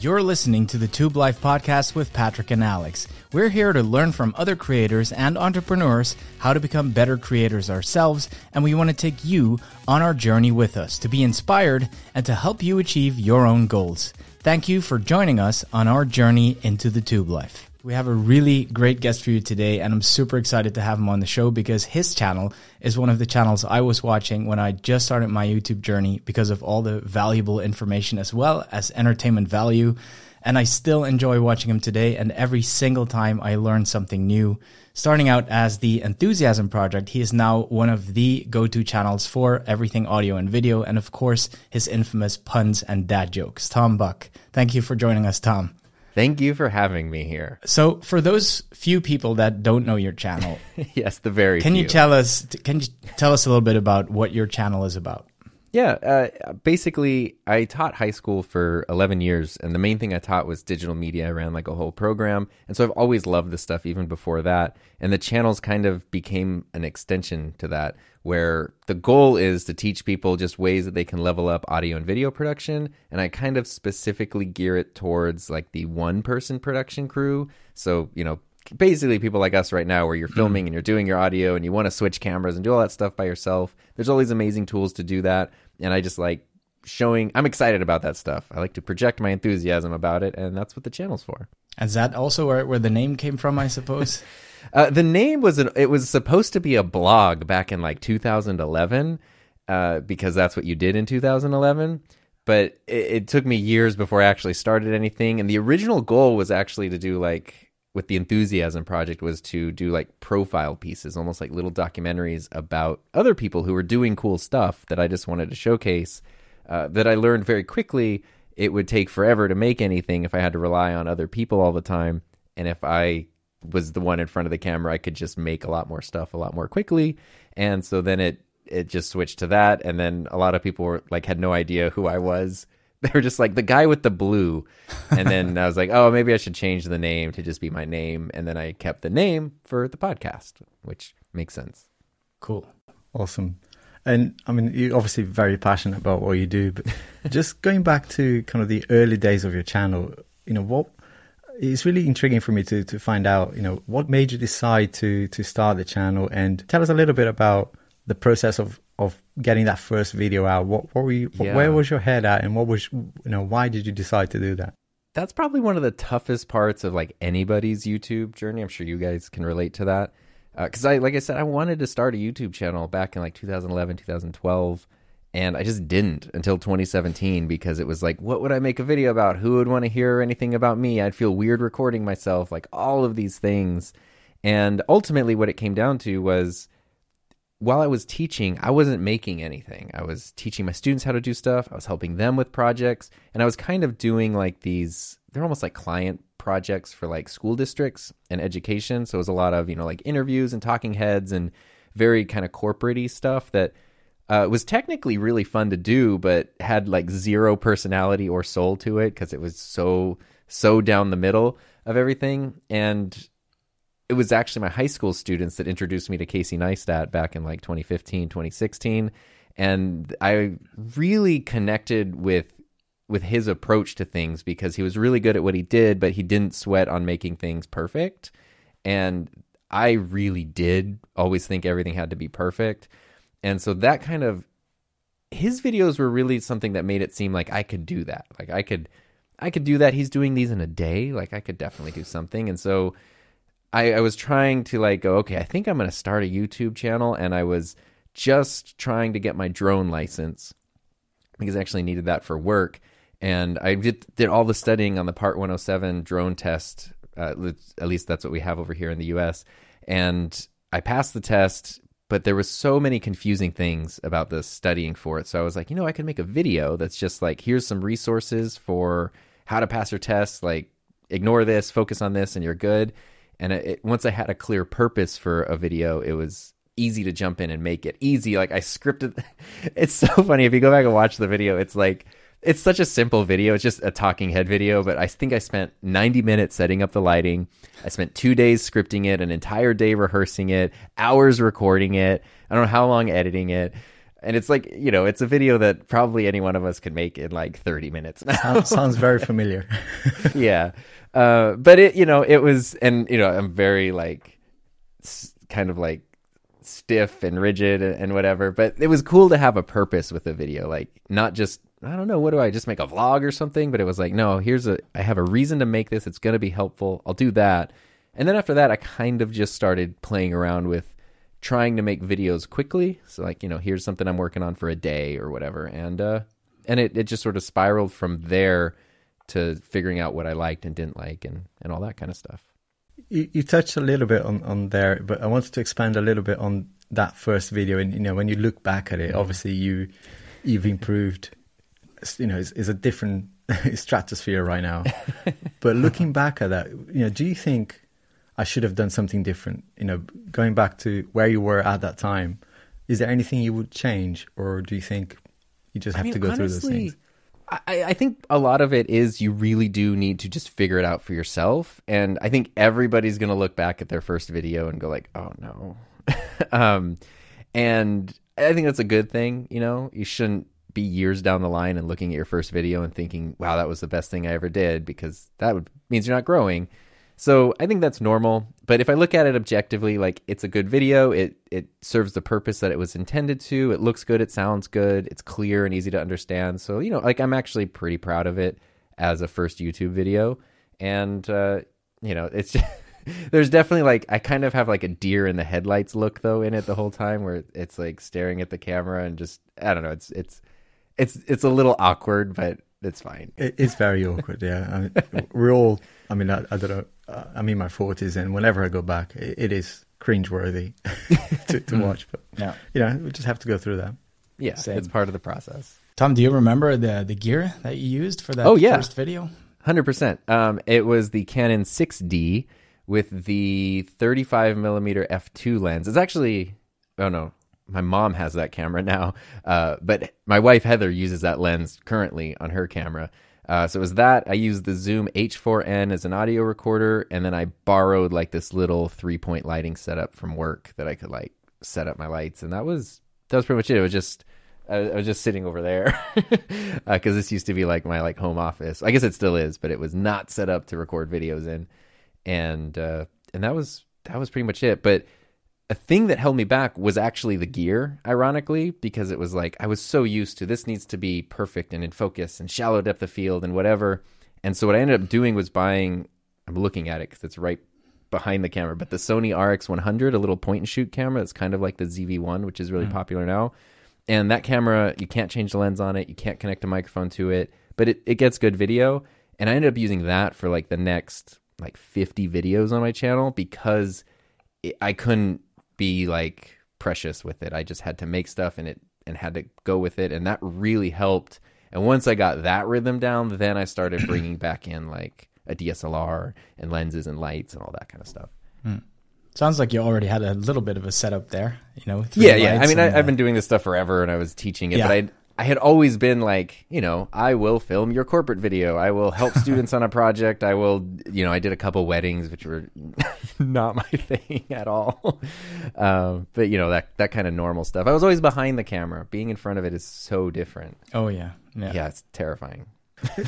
You're listening to the Tube Life podcast with Patrick and Alex. We're here to learn from other creators and entrepreneurs how to become better creators ourselves, and we want to take you on our journey with us to be inspired and to help you achieve your own goals. Thank you for joining us on our journey into the Tube Life. We have a really great guest for you today, and I'm super excited to have him on the show because his channel is one of the channels I was watching when I just started my YouTube journey because of all the valuable information as well as entertainment value. And I still enjoy watching him today, and every single time I learn something new. Starting out as the Enthusiasm Project, he is now one of the go to channels for everything audio and video, and of course, his infamous puns and dad jokes. Tom Buck. Thank you for joining us, Tom. Thank you for having me here. So, for those few people that don't know your channel, yes, the very. Can few. you tell us? Can you tell us a little bit about what your channel is about? Yeah, uh, basically, I taught high school for 11 years, and the main thing I taught was digital media. I ran like a whole program, and so I've always loved this stuff even before that. And the channels kind of became an extension to that where the goal is to teach people just ways that they can level up audio and video production. And I kind of specifically gear it towards like the one person production crew. So, you know, basically people like us right now where you're filming and you're doing your audio and you want to switch cameras and do all that stuff by yourself. There's all these amazing tools to do that. And I just like showing, I'm excited about that stuff. I like to project my enthusiasm about it. And that's what the channel's for. Is that also where, where the name came from, I suppose? Uh, the name was an, it was supposed to be a blog back in like 2011 uh, because that's what you did in 2011. But it, it, took me years before I actually started anything. And the original goal was actually to do like with the enthusiasm project was to do like profile pieces, almost like little documentaries about other people who were doing cool stuff that I just wanted to showcase. Uh, that I learned very quickly. It would take forever to make anything if I had to rely on other people all the time. And if I was the one in front of the camera, I could just make a lot more stuff a lot more quickly. And so then it it just switched to that, and then a lot of people were like had no idea who I was. They were just like the guy with the blue, and then I was like, oh, maybe I should change the name to just be my name, and then I kept the name for the podcast, which makes sense. Cool, awesome. And I mean, you're obviously very passionate about what you do, but just going back to kind of the early days of your channel, you know, what it's really intriguing for me to to find out, you know, what made you decide to to start the channel, and tell us a little bit about the process of of getting that first video out. What, what were you? Yeah. Where was your head at, and what was you know? Why did you decide to do that? That's probably one of the toughest parts of like anybody's YouTube journey. I'm sure you guys can relate to that because uh, I, like I said, I wanted to start a YouTube channel back in like 2011, 2012 and I just didn't until 2017 because it was like, what would I make a video about? Who would want to hear anything about me? I'd feel weird recording myself, like all of these things. And ultimately, what it came down to was while I was teaching, I wasn't making anything. I was teaching my students how to do stuff, I was helping them with projects, and I was kind of doing like these, they're almost like client projects for like school districts and education. So it was a lot of, you know, like interviews and talking heads and very kind of corporate stuff that uh, was technically really fun to do, but had like zero personality or soul to it because it was so so down the middle of everything. And it was actually my high school students that introduced me to Casey Neistat back in like 2015, 2016, and I really connected with with his approach to things because he was really good at what he did, but he didn't sweat on making things perfect. And I really did always think everything had to be perfect. And so that kind of his videos were really something that made it seem like I could do that. Like I could I could do that. He's doing these in a day. Like I could definitely do something. And so I, I was trying to like go, okay, I think I'm gonna start a YouTube channel and I was just trying to get my drone license because I actually needed that for work. And I did, did all the studying on the Part 107 drone test. Uh, at least that's what we have over here in the US. And I passed the test, but there was so many confusing things about the studying for it. So I was like, you know, I could make a video that's just like, here's some resources for how to pass your test. Like, ignore this, focus on this, and you're good. And it, it, once I had a clear purpose for a video, it was easy to jump in and make it easy. Like I scripted. it's so funny if you go back and watch the video. It's like it's such a simple video. It's just a talking head video, but I think I spent 90 minutes setting up the lighting. I spent two days scripting it, an entire day rehearsing it, hours recording it. I don't know how long editing it. and it's like you know it's a video that probably any one of us could make in like 30 minutes Sounds, sounds very familiar. yeah uh but it you know it was and you know i'm very like kind of like stiff and rigid and, whatever but it was cool to have a purpose with the video like not just i don't know what do i just make a vlog or something? But it was like no here's a i have a reason to make this. It's going to be helpful. I'll do that. And then after that i kind of just started playing around with trying to make videos quickly. So like you know here's something i'm working on for a day or whatever. And uh and it, it just sort of spiraled from there to figuring out what I liked and didn't like and, and all that kind of stuff. You, you touched a little bit on, on there, but I wanted to expand a little bit on that first video. And you know, when you look back at it, mm. obviously you you've improved. You know, it's, it's a different stratosphere right now. but looking back at that, you know, do you think I should have done something different? You know, going back to where you were at that time, is there anything you would change, or do you think you just have mean, to go through those things? I, I think a lot of it is you really do need to just figure it out for yourself. And I think everybody's going to look back at their first video and go like, oh no. um, and I think that's a good thing. You know, you shouldn't be years down the line and looking at your first video and thinking, wow, that was the best thing I ever did because that would means you're not growing. So I think that's normal. But if I look at it objectively, like it's a good video, it it serves the purpose that it was intended to. It looks good, it sounds good, it's clear and easy to understand. So you know, like I'm actually pretty proud of it as a first YouTube video. And uh, you know, it's there's definitely like I kind of have like a deer in the headlights look though in it the whole time, where it's like staring at the camera and just I don't know, it's it's it's it's a little awkward, but it's fine. It, it's very awkward. Yeah, I mean, we're all. I mean, I, I don't know. Uh, I'm in my forties, and whenever I go back, it, it is cringeworthy to, to watch. But Yeah. you know, we just have to go through that. Yeah, Same. it's part of the process. Tom, do you remember the the gear that you used for that Oh, yeah. first video? Hundred percent. Um, it was the Canon 6D with the 35 millimeter f2 lens. It's actually, oh no, my mom has that camera now, uh, but my wife Heather uses that lens currently on her camera. Uh, so it was that. I used the Zoom H4n as an audio recorder, and then I borrowed like this little three point lighting setup from work that I could like set up my lights, and that was that was pretty much it. It was just I, was just sitting over there because this used to be like my like home office. I guess it still is, but it was not set up to record videos in, and uh, and that was that was pretty much it. But a thing that held me back was actually the gear, ironically, because it was like I was so used to this needs to be perfect and in focus and shallow depth of field and whatever. And so what I ended up doing was buying. I'm looking at it because it's right behind the camera, but the Sony RX100, a little point and shoot camera that's kind of like the ZV1, which is really mm. popular now. And that camera, you can't change the lens on it, you can't connect a microphone to it, but it, it gets good video. And I ended up using that for like the next like 50 videos on my channel because it, I couldn't be like precious with it. I just had to make stuff and it and had to go with it, and that really helped. And once I got that rhythm down, then I started bringing back in like a DSLR and lenses and lights and all that kind of stuff. Sounds like you already had a little bit of a setup there, you know. Yeah, yeah. I mean, I, I've uh, been doing this stuff forever, and I was teaching it, Yeah. but I I had always been like, you know, I will film your corporate video. I will help students on a project. I will, you know, I did a couple weddings, which were not my thing at all. Um, but you know that that kind of normal stuff. I was always behind the camera. Being in front of it is so different. Oh yeah, yeah. Yeah, it's terrifying.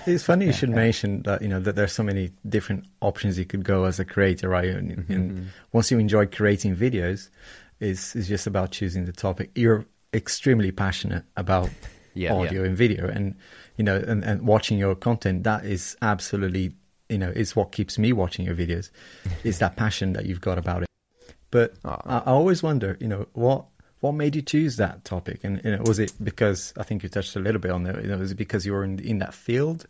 It's funny you should mention that you know that there's so many different options you could go as a creator, right? And, Mm-hmm. and once you enjoy creating videos, it's it's just about choosing the topic. You're extremely passionate about Yeah, audio and video, and you know, and, and watching your content. That is absolutely you know, it's what keeps me watching your videos. is that passion that you've got about it. But Aw. I, I always wonder, you know, what what made you choose that topic? And you know, was it because I think you touched a little bit on there? You know, was it because you were in in that field,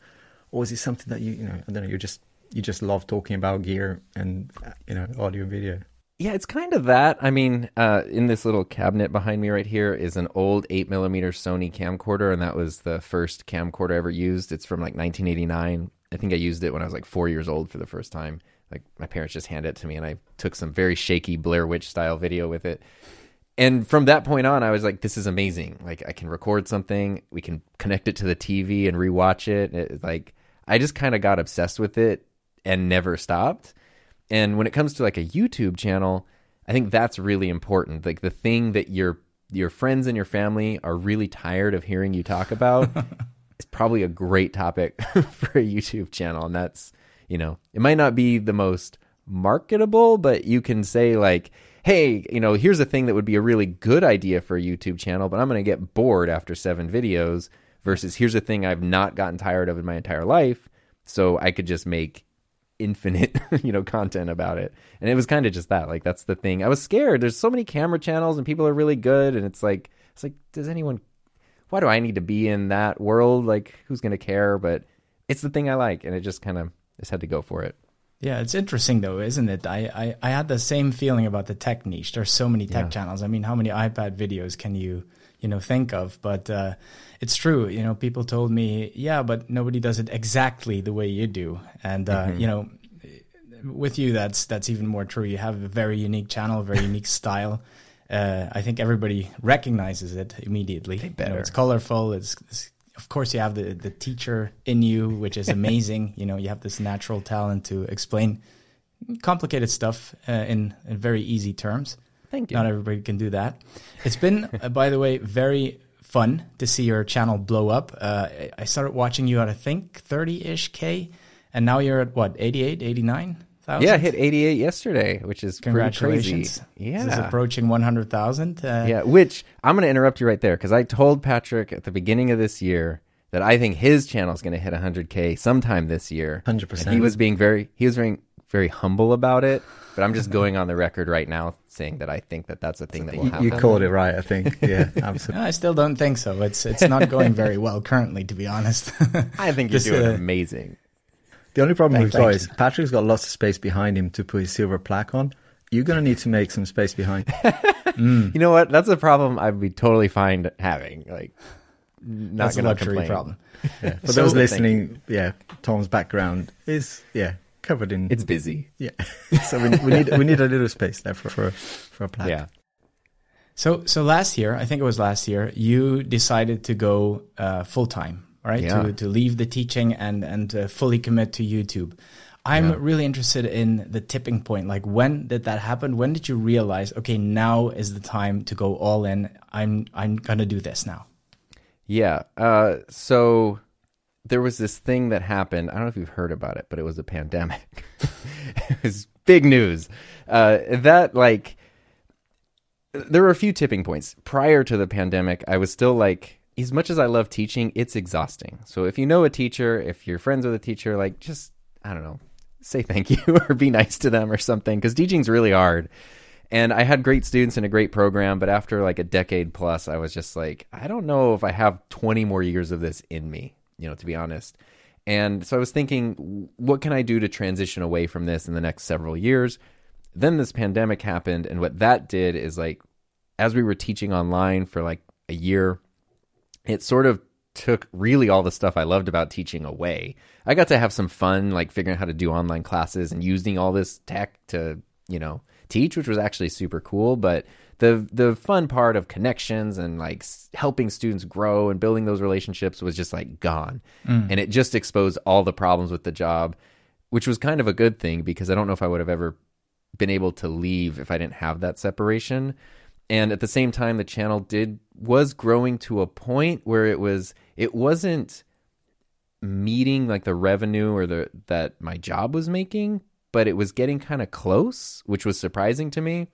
or was it something that you you know I don't know you just you just love talking about gear and you know audio and video? Yeah, it's kind of that. I mean, uh, in this little cabinet behind me right here is an old eight millimeter Sony camcorder, and that was the first camcorder I ever used. It's from like 1989. I think I used it when I was like four years old for the first time. Like my parents just handed it to me, and I took some very shaky Blair Witch style video with it. And from that point on, I was like, "This is amazing! Like I can record something, we can connect it to the TV and rewatch it." it like I just kind of got obsessed with it and never stopped. And when it comes to like a YouTube channel, I think that's really important. Like the thing that you're your friends and your family are really tired of hearing you talk about, is probably a great topic for a YouTube channel. And that's, you know, it might not be the most marketable, but you can say, like, hey, you know, here's a thing that would be a really good idea for a YouTube channel, but I'm going to get bored after seven videos versus here's a thing I've not gotten tired of in my entire life. So I could just make infinite, you know, content about it. And it was kind of just that. Like that's the thing. I was scared. There's so many camera channels and people are really good and it's like it's like does anyone why do I need to be in that world? Like who's going to care? But it's the thing I like and it just kind of just had to go for it. Yeah, it's interesting though, isn't it? I, I, I had the same feeling about the tech niche. There's so many tech Yeah. channels. I mean, how many iPad videos can you, you know, think of? But uh, it's true. You know, people told me, yeah, but nobody does it exactly the way you do. And uh, Mm-hmm. you know, with you, that's that's even more true. You have a very unique channel, very unique style. Uh, I think everybody recognizes it immediately. You know, better. it's colorful. It's, it's of course you have the the teacher in you, which is amazing. you know, you have this natural talent to explain complicated stuff uh, in in very easy terms. Thank you. Not everybody can do that. It's been, uh, by the way, very fun to see your channel blow up. Uh, I- I started watching you at I think 30-ish K, and now you're at what 88, 89,000? yeah, I hit 88 yesterday, which is pretty Congratulations. crazy. This is Yeah. approaching 100,000. Uh, Yeah, which I'm going to interrupt you right there because I told Patrick at the beginning of this year that I think his channel is going to hit 100k sometime this year. 100%. And he was being very he was very very humble about it, but I'm just going on the record right now saying that I think that that's a thing that will happen. you called it right, I think. Yeah, absolutely. I still don't think so. It's it's not going very well currently, to be honest. I think you're This, doing uh, amazing. The only problem Thank- we've got thank is Patrick's got lots of space behind him to put his silver plaque on. You're going to need to make some space behind. You know what? That's a problem I'd be totally fine having. Like not That's a going to luxury complain. problem. Yeah. For So- those listening, yeah, Tom's background is yeah covered in It's busy. yeah. so we, we need we need a little space there for for, for a plaque. Yeah. So so last year, I think it was last year, you decided to go uh, full time, right? Yeah. To to leave the teaching and and uh, fully commit to YouTube. I'm Yeah. really interested in the tipping point. Like when did that happen? When did you realize, okay, now is the time to go all in. I'm I'm gonna do this now. Yeah. Uh, so there was this thing that happened. I don't know if you've heard about it, but it was a pandemic. it was big news. Uh, that like there were a few tipping points prior to the pandemic. I was still like, as much as I love teaching, it's exhausting. So if you know a teacher, if you're friends with a teacher, like just I don't know, say thank you or be nice to them or something because teaching's really hard. And I had great students and a great program, but after like a decade plus, I was just like, I don't know if I have 20 more years of this in me, you know, to be honest. And so I was thinking, what can I do to transition away from this in the next several years? Then this pandemic happened, and what that did is like, as we were teaching online for like a year, it sort of took really all the stuff I loved about teaching away. I got to have some fun, like figuring out how to do online classes and using all this tech to, you know, teach, which was actually super cool. But the the fun part of connections and like helping students grow and building those relationships was just like gone, mm. and it just exposed all the problems with the job, which was kind of a good thing because I don't know if I would have ever been able to leave if I didn't have that separation. And at the same time, the channel did was growing to a point where it was it wasn't meeting like the revenue or the that my job was making, but it was getting kind of close, which was surprising to me.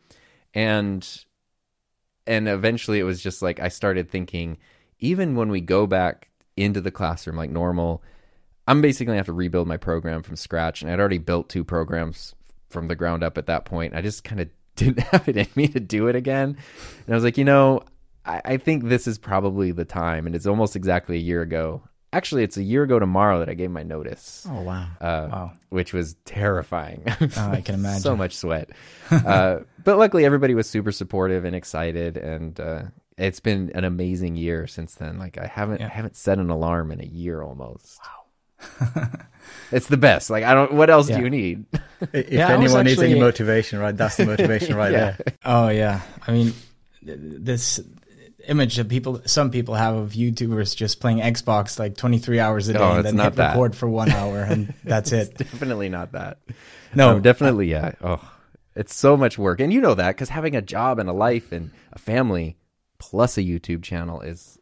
And and eventually it was just like I started thinking even when we go back into the classroom like normal, I'm basically gonna have to rebuild my program from scratch. And I'd already built two programs from the ground up at that point. I just kind of didn't have it in me to do it again. And I was like, you know, I, I think this is probably the time. And it's almost exactly a year ago. Actually, it's a year ago tomorrow that I gave my notice, Oh wow. uh, Wow. which was terrifying. Oh, I can imagine. so much sweat. uh, but luckily, everybody was super supportive and excited. And uh, it's been an amazing year since then. Like I haven't Yeah. I haven't set an alarm in a year almost. Wow. it's the best. Like I don't. What else Yeah. do you need? If Yeah, I was anyone needs any motivation, right? That's the motivation right Yeah. there. Oh yeah, I mean, this image that people, some people have of YouTubers just playing Xbox like 23 hours a day No, and then not hit that. record for one hour and that's it. definitely not that. No, Um, definitely, yeah. Oh, it's so much work, and you know that because having a job and a life and a family, plus a YouTube channel is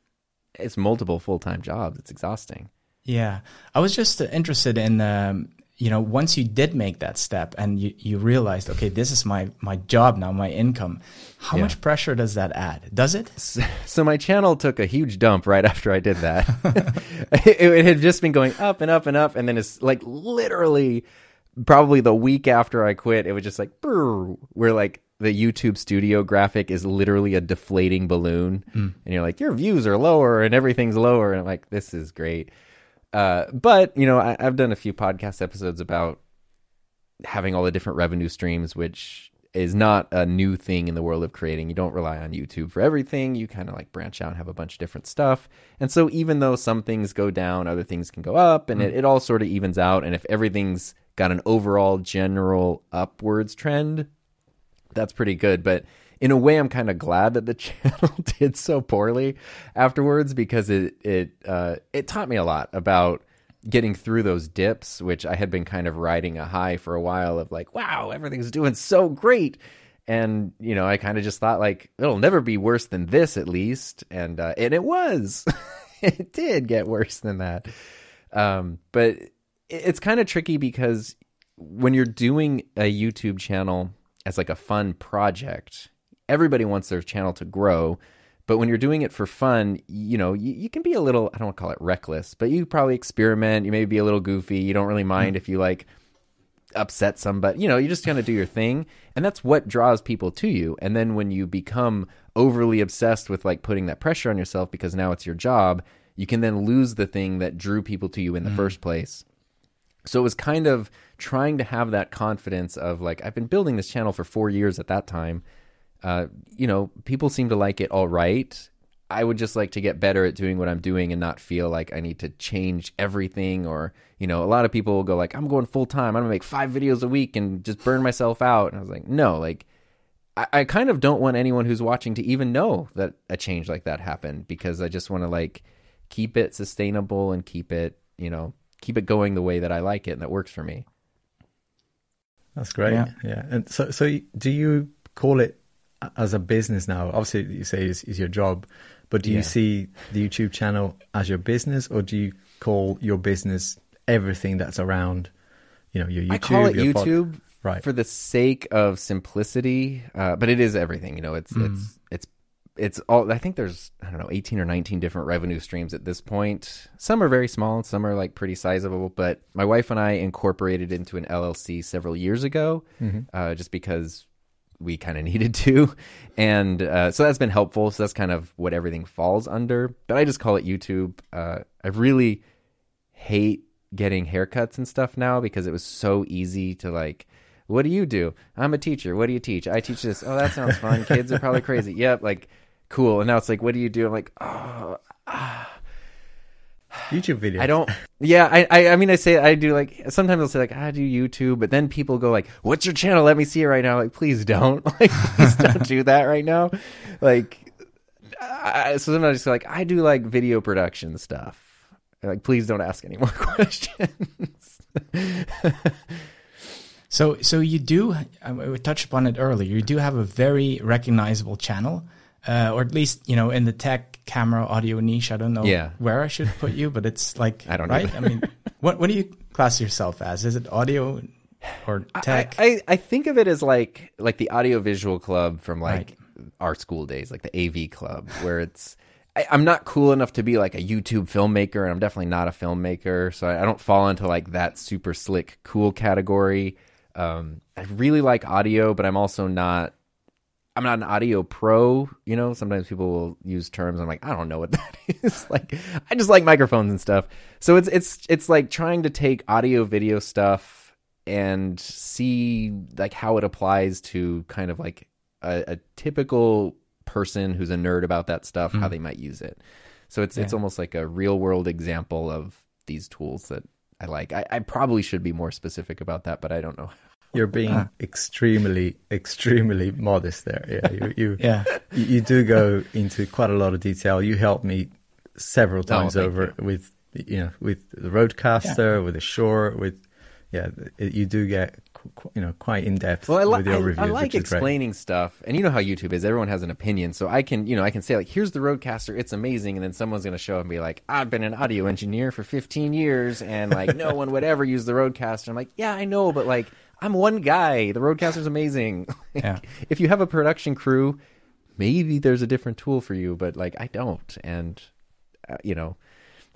it's multiple full time jobs. It's exhausting. Yeah, I was just interested in um, you know once you did make that step and you, you realized okay this is my my job now my income how Yeah. much pressure does that add does it So my channel took a huge dump right after I did that. it, it had just been going up and up and up, and then it's like literally, probably the week after I quit, it was just like, where like the YouTube studio graphic is literally a deflating balloon, hmm. and you're like, your views are lower and everything's lower, and I'm like, this is great. Uh, but you know, I, I've done a few podcast episodes about having all the different revenue streams, which is not a new thing in the world of creating. You don't rely on YouTube for everything. You kind of like branch out and have a bunch of different stuff. And so even though some things go down, other things can go up and it, it all sort of evens out. And if everything's got an overall general upwards trend, that's pretty good. But in a way, I'm kind of glad that the channel did so poorly afterwards because it it uh, it taught me a lot about getting through those dips, which I had been kind of riding a high for a while of like, wow, everything's doing so great. And you know, I kind of just thought like it'll never be worse than this, at least, and uh, and it was, it did get worse than that. Um, but it's kind of tricky because when you're doing a YouTube channel as like a fun project, everybody wants their channel to grow. But when you're doing it for fun, you know, you, you can be a little, I don't want to call it reckless, but you probably experiment. You may be a little goofy. You don't really mind mm. if you like upset somebody. You know, you just kind of do your thing. And that's what draws people to you. And then when you become overly obsessed with like putting that pressure on yourself because now it's your job, you can then lose the thing that drew people to you in the mm. first place. So it was kind of trying to have that confidence of like, I've been building this channel for four years at that time. Uh, you know, people seem to like it all right. I would just like to get better at doing what I'm doing and not feel like I need to change everything or, you know, a lot of people will go like, I'm going full time. I'm gonna make five videos a week and just burn myself out. And I was like, no, like I, I kind of don't want anyone who's watching to even know that a change like that happened because I just want to like keep it sustainable and keep it, you know, keep it going the way that I like it and that works for me. That's great. Yeah. Yeah. And so, so do you call it a- as a business now? Obviously, you say is is your job, but do Yeah. you see the YouTube channel as your business, or do you call your business everything that's around? You know, your YouTube. I call it your pod- YouTube Right. for the sake of simplicity, uh, but it is everything. You know, it's Mm. it's it's it's all. I think there's I don't know eighteen or nineteen different revenue streams at this point. Some are very small, and some are like pretty sizable. But my wife and I incorporated into an LLC several years ago, Mm-hmm. uh, just because we kind of needed to, and uh, so that's been helpful. So that's kind of what everything falls under. But I just call it YouTube. Uh, I really hate getting haircuts and stuff now because it was so easy to like what do you do? I'm a teacher. What do you teach? I teach this. Oh that sounds fun. Kids are probably crazy. Yep like cool. And now it's like what do you do? I'm like oh YouTube video. i don't yeah I, I i mean i say i do like sometimes i'll say like i do youtube but then people go like what's your channel let me see it right now like please don't like please don't do that right now like I, so sometimes I just like i do like video production stuff like please don't ask any more questions So, so you do. uh, We touched upon it earlier. You do have a very recognizable channel, uh, or at least you know in the tech, camera, audio niche. I don't know Yeah. where I should put you, but it's like I don't know right. either. I mean, what what do you class yourself as? Is it audio or tech? I, I, I think of it as like like the audiovisual club from like our school days, like the AV club, where it's I, I'm not cool enough to be like a YouTube filmmaker, and I'm definitely not a filmmaker, so I, I don't fall into like that super slick cool category. Um, I really like audio, but I'm also not. I'm not an audio pro, you know. Sometimes people will use terms. I'm like, I don't know what that is. like, I just like microphones and stuff. So it's it's it's like trying to take audio video stuff and see like how it applies to kind of like a, a typical person who's a nerd about that stuff, how hmm. they might use it. So it's it's almost like a real world example of these tools that I like. I, I probably should be more specific about that, but I don't know. You're being uh. extremely, extremely modest there. Yeah, you, you, yeah, you, you do go into quite a lot of detail. You helped me several oh, times thank over with, you know, with the RodeCaster, with the Shure, with, yeah, it, you do get qu- qu- you know quite in depth Well, I, li- with your I- reviews. I like which is great. explaining stuff, and you know how YouTube is. Everyone has an opinion, so I can, you know, I can say like, "Here's the RodeCaster, it's amazing," and then someone's going to show up and be like, "I've been an audio engineer for 15 years, and like, no one would ever use the RodeCaster." I'm like, "Yeah, I know, but like, I'm one guy. The RodeCaster's amazing. Like, Yeah. If you have a production crew, maybe there's a different tool for you, but like, I don't, and uh, you know."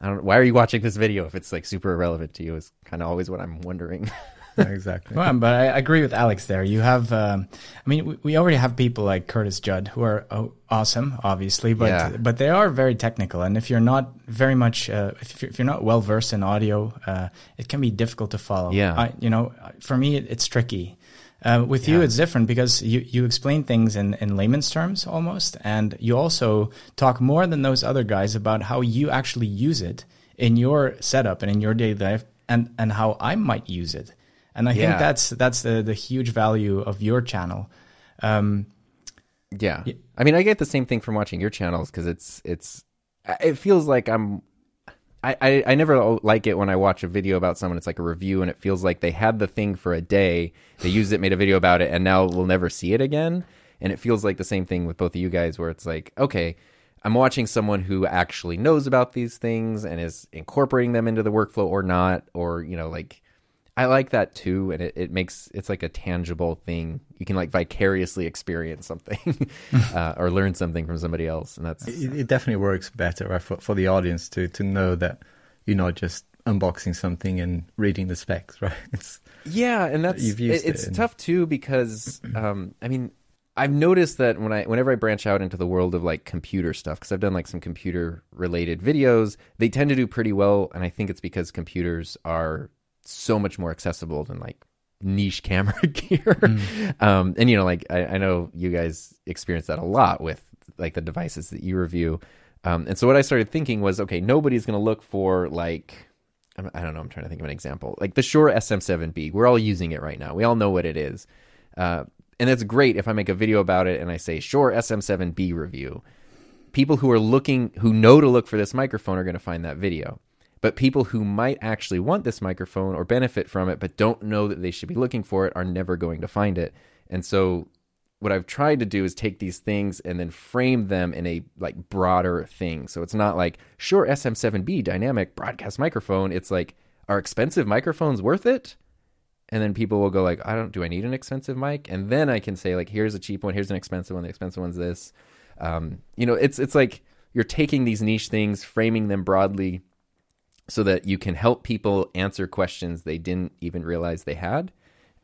I don't. Why are you watching this video if it's like super irrelevant to you? Is kind of always what I'm wondering. Yeah, exactly. Well, but I agree with Alex there. You have, um, I mean, we, we already have people like Curtis Judd who are oh, awesome, obviously, but Yeah. but they are very technical. And if you're not very much, uh, if, you're, if you're not well versed in audio, uh, it can be difficult to follow. Yeah. I, you know, for me, it, it's tricky. Uh, with you, it's different because you, you explain things in, in layman's terms almost, and you also talk more than those other guys about how you actually use it in your setup and in your daily life, and, and how I might use it. And I Yeah. think that's that's the the huge value of your channel. Um, Yeah. I mean, I get the same thing from watching your channels because it's it's it feels like I'm. I, I, I never like it when I watch a video about someone. It's like a review, and it feels like they had the thing for a day, they used it, made a video about it, and now we'll never see it again. And it feels like the same thing with both of you guys, where it's like, okay, I'm watching someone who actually knows about these things and is incorporating them into the workflow or not, or you know, like I like that too, and it, it makes it's like a tangible thing. You can like vicariously experience something uh, or learn something from somebody else, and that's it, it definitely works better right, for, for the audience to to know that you're not just unboxing something and reading the specs, right? It's yeah, and that's it it's and- tough too because um, I mean I've noticed that when I whenever I branch out into the world of like computer stuff because I've done like some computer related videos, they tend to do pretty well, and I think it's because computers are so much more accessible than like niche camera gear. Um, and you know, like I, I know you guys experience that a lot with like the devices that you review. Um, and so what I started thinking was, okay, nobody's going to look for like I'm- I don't know. I'm trying to think of an example. Like the Shure SM7B, we're all using it right now. We all know what it is, uh, and that's great. If I make a video about it and I say Shure SM7B review, people who are looking, who know to look for this microphone, are going to find that video. But people who might actually want this microphone or benefit from it, but don't know that they should be looking for it, are never going to find it. And so, what I've tried to do is take these things and then frame them in a like broader thing. So it's not like Shure SM7B dynamic broadcast microphone. It's like are expensive microphones worth it? And then people will go like, I don't. Do I need an expensive mic? And then I can say like, here's a cheap one. Here's an expensive one. The expensive one's this. Um, you know, it's it's like you're taking these niche things, framing them broadly, so that you can help people answer questions they didn't even realize they had.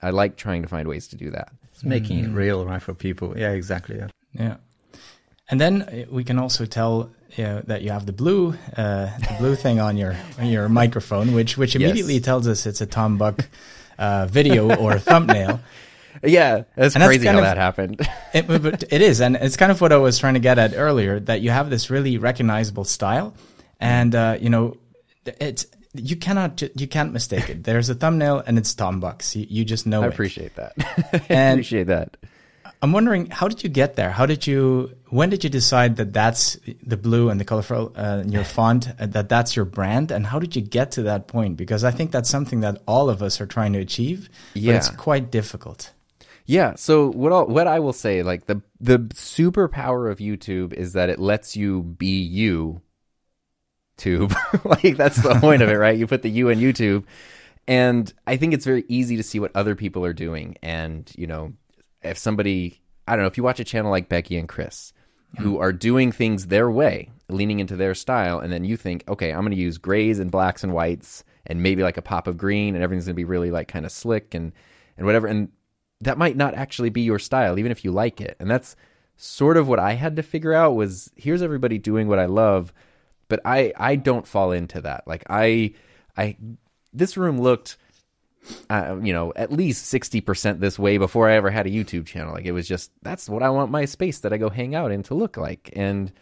I like trying to find ways to do that. it's making it real, right, for people. Yeah, exactly. Yeah. Yeah. And then uh, we can also tell you know, that you have the blue, uh, the blue thing on your on your microphone, which which Yes. immediately tells us it's a Tom Buck uh, video or thumbnail. Yeah, that's And that's crazy how of- that happened. It, but it is, and it's kind of what I was trying to get at earlier. That you have this really recognizable style, and uh, you know, it's you cannot you can't mistake it. There's a thumbnail, and it's Tom Buck's. You, you just know I it. appreciate that. I appreciate that. I'm wondering, how did you get there? How did you? When did you decide that that's the blue and the colorful uh, in your font? Uh, that that's your brand, and how did you get to that point? Because I think that's something that all of us are trying to achieve, but it's quite difficult. Yeah. So what I'll, what I will say, like the the superpower of YouTube is that it lets you be you. Tube, like that's the point of it, right? You put the U in YouTube, and I think it's very easy to see what other people are doing. And you know, if somebody, I don't know, if you watch a channel like Becky and Chris, who are doing things their way, leaning into their style, and then you think, okay, I'm going to use grays and blacks and whites, and maybe like a pop of green, and everything's going to be really like kind of slick and and whatever, and that might not actually be your style, even if you like it. And that's sort of what I had to figure out was here's everybody doing what I love, but I I don't fall into that. Like I I this room looked uh, you know, at least 60% this way before I ever had a YouTube channel. Like it was just that's what I want my space that I go hang out in to look like. And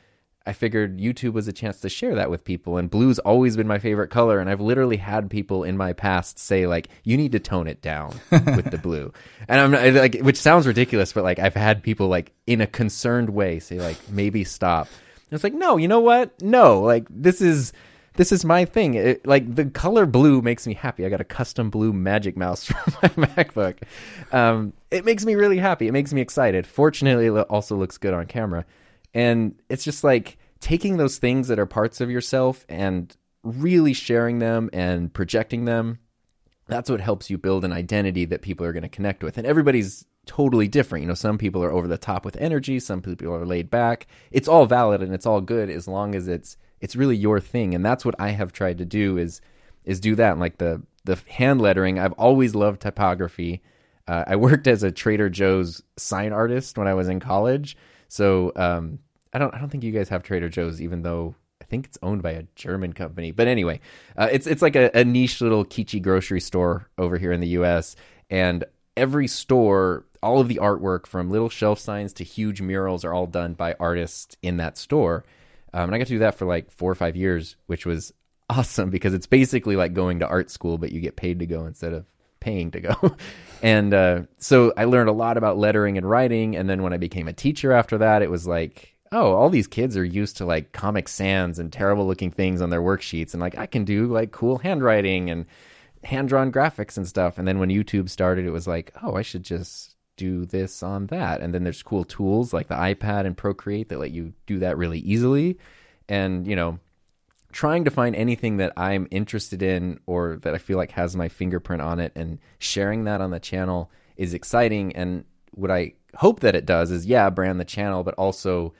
I figured YouTube was a chance to share that with people. And blue's always been my favorite color. And I've literally had people in my past say, like, you need to tone it down with the blue. And I'm not, like, which sounds ridiculous, but like, I've had people, like, in a concerned way say, like, maybe stop. It's like, no, you know what? No, like, this is, this is my thing. It, like the color blue makes me happy. I got a custom blue Magic Mouse for my MacBook. Um, it makes me really happy. It makes me excited. Fortunately, it also looks good on camera, and it's just like taking those things that are parts of yourself and really sharing them and projecting them. That's what helps you build an identity that people are going to connect with. And everybody's totally different. You know, some people are over the top with energy, some people are laid back. It's all valid and it's all good as long as it's it's really your thing. And that's what I have tried to do is is do that. And like the the hand lettering, I've always loved typography. Uh, I worked as a Trader Joe's sign artist when I was in college. So um, I don't I don't think you guys have Trader Joe's, even though I think it's owned by a German company. But anyway, uh, it's it's like a, a niche little kitschy grocery store over here in the U.S. And every store, all of the artwork from little shelf signs to huge murals are all done by artists in that store. Um, and I got to do that for like four or five years, which was awesome because it's basically like going to art school, but you get paid to go instead of paying to go. and uh, so I learned a lot about lettering and writing. And then when I became a teacher after that, it was like, oh, all these kids are used to like Comic Sans and terrible looking things on their worksheets. And like, I can do like cool handwriting and hand drawn graphics and stuff. And then when YouTube started, it was like, oh, I should just do this on that. And then there's cool tools like the iPad and Procreate that let you do that really easily. And, you know, trying to find anything that I'm interested in or that I feel like has my fingerprint on it and sharing that on the channel is exciting. And what I hope that it does is, yeah, brand the channel, but also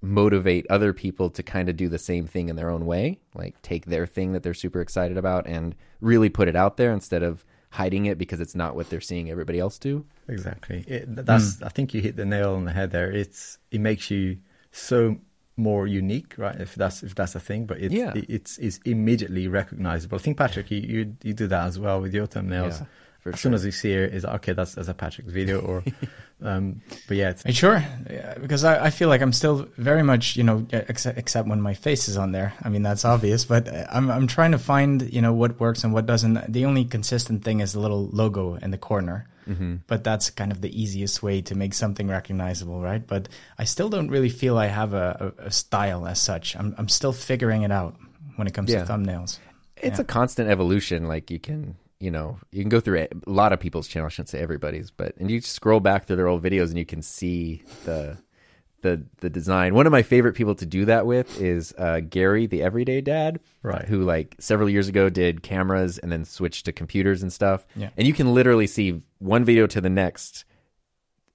motivate other people to kind of do the same thing in their own way, like take their thing that they're super excited about and really put it out there instead of hiding it because it's not what they're seeing everybody else do. Exactly. It, that's mm. I think you hit the nail on the head there. It's it makes you so more unique, right? If that's if that's a thing, but it's yeah. it, it's it's immediately recognizable. I think Patrick, you you, you do that as well with your thumbnails. Yeah. For as sure. soon as you see it, is okay. That's as a Patrick's video, or um, but yeah, it's sure. Yeah, because I, I feel like I'm still very much you know except, except when my face is on there. I mean that's obvious, but I'm I'm trying to find you know what works and what doesn't. The only consistent thing is the little logo in the corner. Mm-hmm. But that's kind of the easiest way to make something recognizable, right? But I still don't really feel I have a, a, a style as such. I'm I'm still figuring it out when it comes yeah. to thumbnails. It's yeah. a constant evolution. Like you can you know, you can go through a lot of people's channels. I shouldn't say everybody's, but and you scroll back through their old videos and you can see the the the design. One of my favorite people to do that with is uh, Gary, the Everyday Dad, right? Who like several years ago did cameras and then switched to computers and stuff. Yeah. And you can literally see one video to the next.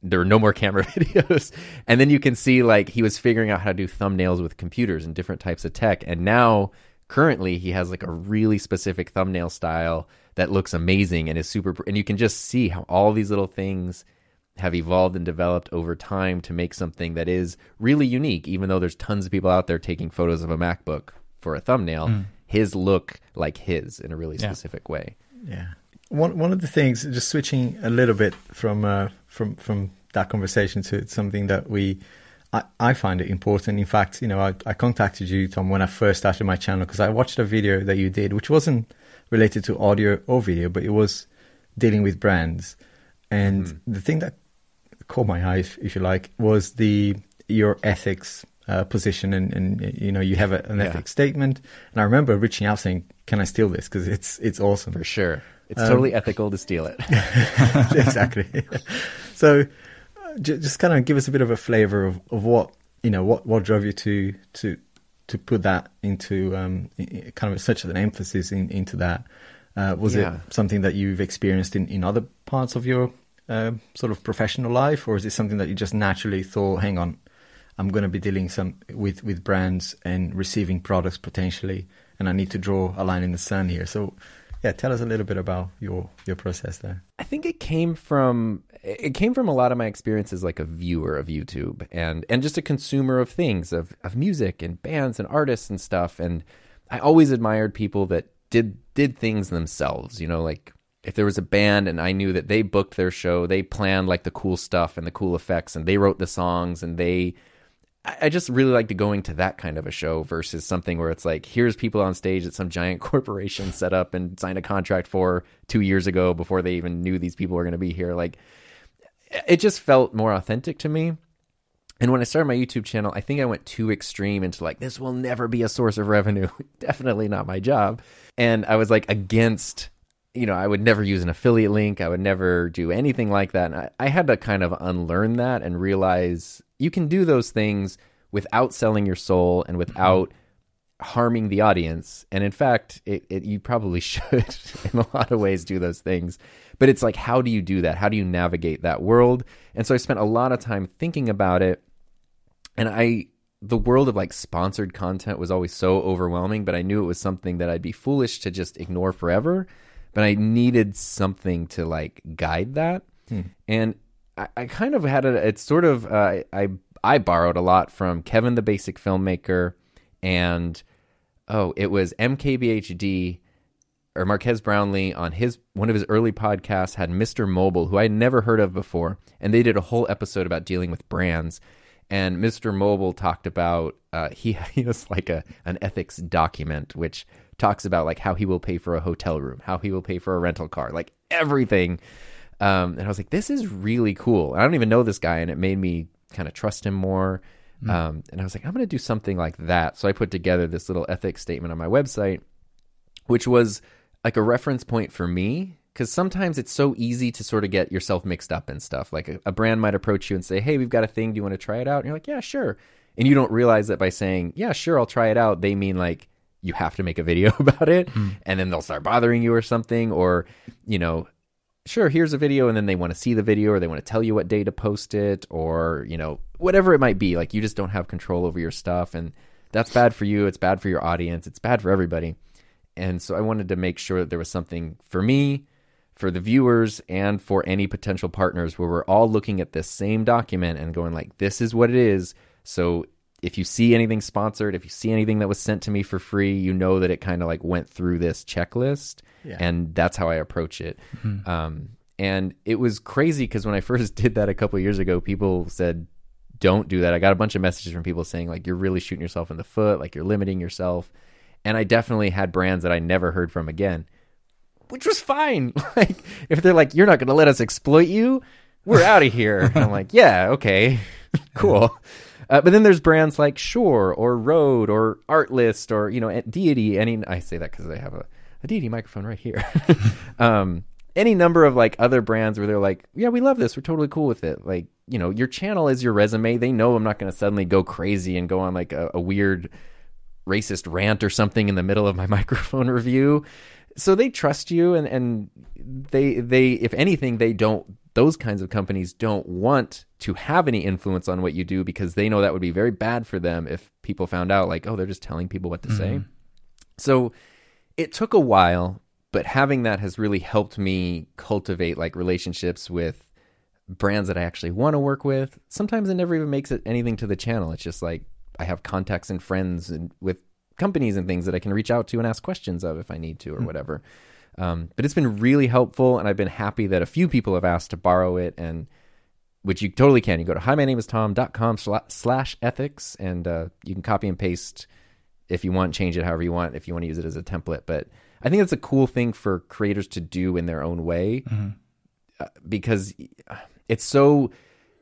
There are no more camera videos, and then you can see like he was figuring out how to do thumbnails with computers and different types of tech. And now, currently, he has like a really specific thumbnail style that looks amazing and is super and you can just see how all these little things have evolved and developed over time to make something that is really unique even though there's tons of people out there taking photos of a macbook for a thumbnail mm. his look like his in a really yeah. specific way yeah one one of the things just switching a little bit from uh, from from that conversation to something that we I, I find it important. In fact, you know, I, I contacted you, Tom, when I first started my channel because I watched a video that you did, which wasn't related to audio or video, but it was dealing with brands. And mm. the thing that caught my eye, if, if, you like, was the your ethics uh, position, and, and you know you have a, an yeah. ethics statement. And I remember reaching out saying, "Can I steal this? Because it's it's awesome for sure. It's um, totally ethical to steal it." exactly. so, uh, just kind of give us a bit of a flavor of, of what you know what what drove you to to to put that into um, kind of such an emphasis in, into that. Uh, was yeah. it something that you've experienced in, in other parts of your uh, sort of professional life, or is it something that you just naturally thought, "Hang on, I'm going to be dealing some with with brands and receiving products potentially, and I need to draw a line in the sand here." So, yeah, tell us a little bit about your your process there. I think it came from it came from a lot of my experiences like a viewer of YouTube and and just a consumer of things of of music and bands and artists and stuff and I always admired people that did did things themselves, you know, like if there was a band and I knew that they booked their show, they planned like the cool stuff and the cool effects and they wrote the songs and they I just really like to going to that kind of a show versus something where it's like, here's people on stage that some giant corporation set up and signed a contract for two years ago before they even knew these people were going to be here. Like, it just felt more authentic to me. And when I started my YouTube channel, I think I went too extreme into like, this will never be a source of revenue. Definitely not my job. And I was like against, you know, I would never use an affiliate link. I would never do anything like that. And I, I had to kind of unlearn that and realize you can do those things without selling your soul and mm-hmm. without harming the audience. And in fact, it, it, you probably should, in a lot of ways, do those things. But it's like, how do you do that? How do you navigate that world? And so I spent a lot of time thinking about it. And I, the world of like sponsored content was always so overwhelming, but I knew it was something that I'd be foolish to just ignore forever. But I needed something to like guide that. And I, I kind of had a, it's sort of, uh, I, I borrowed a lot from Kevin the Basic Filmmaker and oh, it was MKBHD or Marques Brownlee on his one of his early podcasts had Mr. Mobile, who I had never heard of before, and they did a whole episode about dealing with brands. And Mr. Mobile talked about uh, he he has like a an ethics document which talks about like how he will pay for a hotel room, how he will pay for a rental car, like everything. Um, and I was like, this is really cool. I don't even know this guy, and it made me kind of trust him more. Um, and I was like, I'm going to do something like that. So I put together this little ethics statement on my website, which was like a reference point for me. Because sometimes it's so easy to sort of get yourself mixed up in stuff. Like a, a brand might approach you and say, Hey, we've got a thing. Do you want to try it out? And you're like, Yeah, sure. And you don't realize that by saying, Yeah, sure, I'll try it out, they mean like you have to make a video about it. Hmm. And then they'll start bothering you or something. Or, you know, sure, here's a video, and then they want to see the video, or they want to tell you what day to post it, or you know, whatever it might be. Like you just don't have control over your stuff, and that's bad for you. It's bad for your audience. It's bad for everybody. And so I wanted to make sure that there was something for me, for the viewers, and for any potential partners where we're all looking at this same document and going like, this is what it is. So if you see anything sponsored, if you see anything that was sent to me for free, you know that it kind of like went through this checklist, Yeah. and that's how I approach it. Um, and it was crazy because when I first did that a couple of years ago, people said, "Don't do that." I got a bunch of messages from people saying like, "You're really shooting yourself in the foot, like you're limiting yourself." And I definitely had brands that I never heard from again, which was fine. like if they're like, "You're not going to let us exploit you," we're out of here. I'm like, "Yeah, okay, cool." Uh, but then there's brands like Shure or Rode or Artlist or you know Deity. Any I say that because I have a, a Deity microphone right here. um, any number of like other brands where they're like, yeah, we love this. We're totally cool with it. Like you know, your channel is your resume. They know I'm not going to suddenly go crazy and go on like a, a weird racist rant or something in the middle of my microphone review. So they trust you and and they they if anything they don't those kinds of companies don't want to have any influence on what you do because they know that would be very bad for them if people found out like oh they're just telling people what to say. Mm-hmm. So it took a while, but having that has really helped me cultivate like relationships with brands that I actually want to work with. Sometimes it never even makes it anything to the channel. It's just like I have contacts and friends and with companies and things that I can reach out to and ask questions of if I need to or whatever. Um, but it's been really helpful, and I've been happy that a few people have asked to borrow it, and which you totally can. You go to hi, my name is tom.com slash ethics, and uh, you can copy and paste if you want, change it however you want, if you want to use it as a template. But I think that's a cool thing for creators to do in their own way uh, because it's so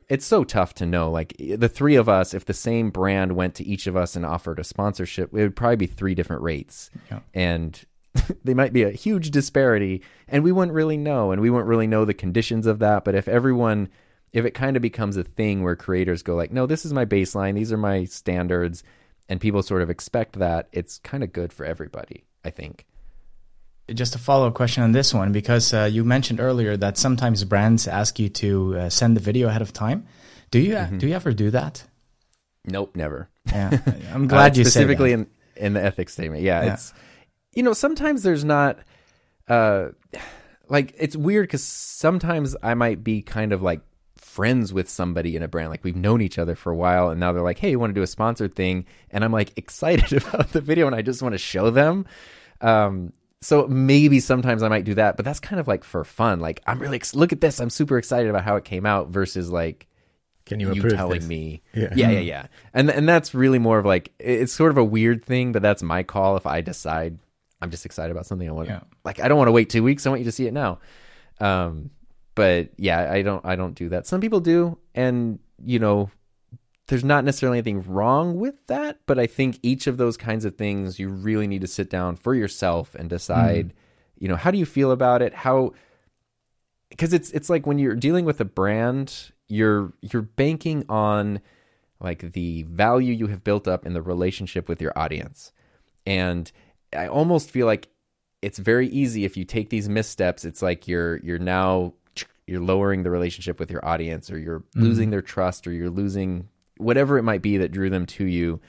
it's so tough to know like the three of us if the same brand went to each of us and offered a sponsorship it would probably be three different rates. Yeah. and they might be a huge disparity and we wouldn't really know and we wouldn't really know the conditions of that. But if everyone if it kind of becomes a thing where creators go like no this is my baseline these are my standards and people sort of expect that it's kind of good for everybody i think Just a follow up question on this one because uh, you mentioned earlier that sometimes brands ask you to uh, send the video ahead of time. Do you Mm-hmm. do you ever do that? nope never Yeah, I'm glad Uh, you specifically in in the ethics statement. Yeah, Yeah. it's you know sometimes there's not uh like it's weird because sometimes I might be kind of like friends with somebody in a brand like we've known each other for a while and now they're like hey you want to do a sponsored thing and i'm like excited about the video and i just want to show them um so maybe sometimes i might do that but that's kind of like for fun. Like i'm really ex- look at this. I'm super excited about how it came out versus like Can you you telling this? me. Yeah. yeah yeah yeah. And and that's really more of like it's sort of a weird thing but that's my call. If i decide i'm just excited about something i want Yeah. like i don't want to wait two weeks. I want you to see it now. Um but yeah i don't i don't do that. Some people do and you know there's not necessarily anything wrong with that, but I think each of those kinds of things you really need to sit down for yourself and decide, mm. you know, how do you feel about it? How because it's it's like when you're dealing with a brand, you're you're banking on like the value you have built up in the relationship with your audience. And I almost feel like it's very easy if you take these missteps, it's like you're you're now you're lowering the relationship with your audience or you're mm. losing their trust or you're losing whatever it might be that drew them to you.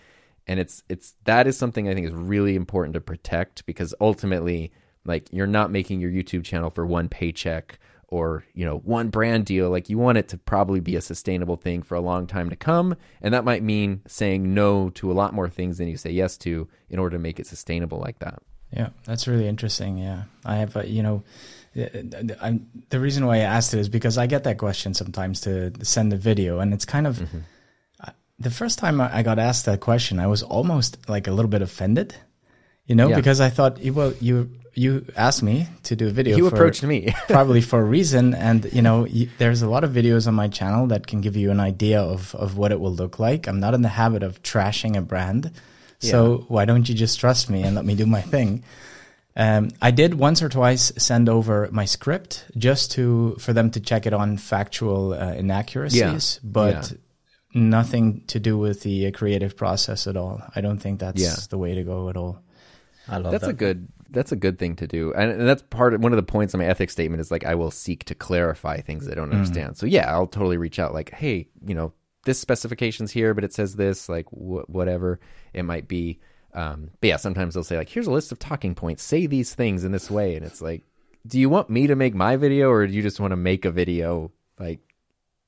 And it's it's that is something i think is really important to protect because ultimately like you're not making your youtube channel for one paycheck or you know one brand deal. Like you want it to probably be a sustainable thing for a long time to come. And that might mean saying no to a lot more things than you say yes to in order to make it sustainable like that. Yeah, that's really interesting. Yeah, I have, uh, you know, I'm, the reason why I asked it is because I get that question sometimes to send a video, and it's kind of uh, the first time I got asked that question, I was almost like a little bit offended, you know, Yeah. because I thought, well, you you asked me to do a video. you for- approached me probably for a reason. And you know, y there's a lot of videos on my channel that can give you an idea of of what it will look like. I'm not in the habit of trashing a brand, so why don't you just trust me and let me do my thing? Um, I did once or twice send over my script just to for them to check it on factual uh, inaccuracies, but. Yeah. Nothing to do with the uh, creative process at all. I don't think that's Yeah. the way to go at all. I love that's that. a good that's a good thing to do and, and that's part of one of the points of my ethics statement is like i will seek to clarify things i don't understand so yeah i'll totally reach out like hey you know this specification's here but it says this like wh- whatever it might be um, but yeah sometimes they'll say like here's a list of talking points say these things in this way and it's like do you want me to make my video or do you just want to make a video like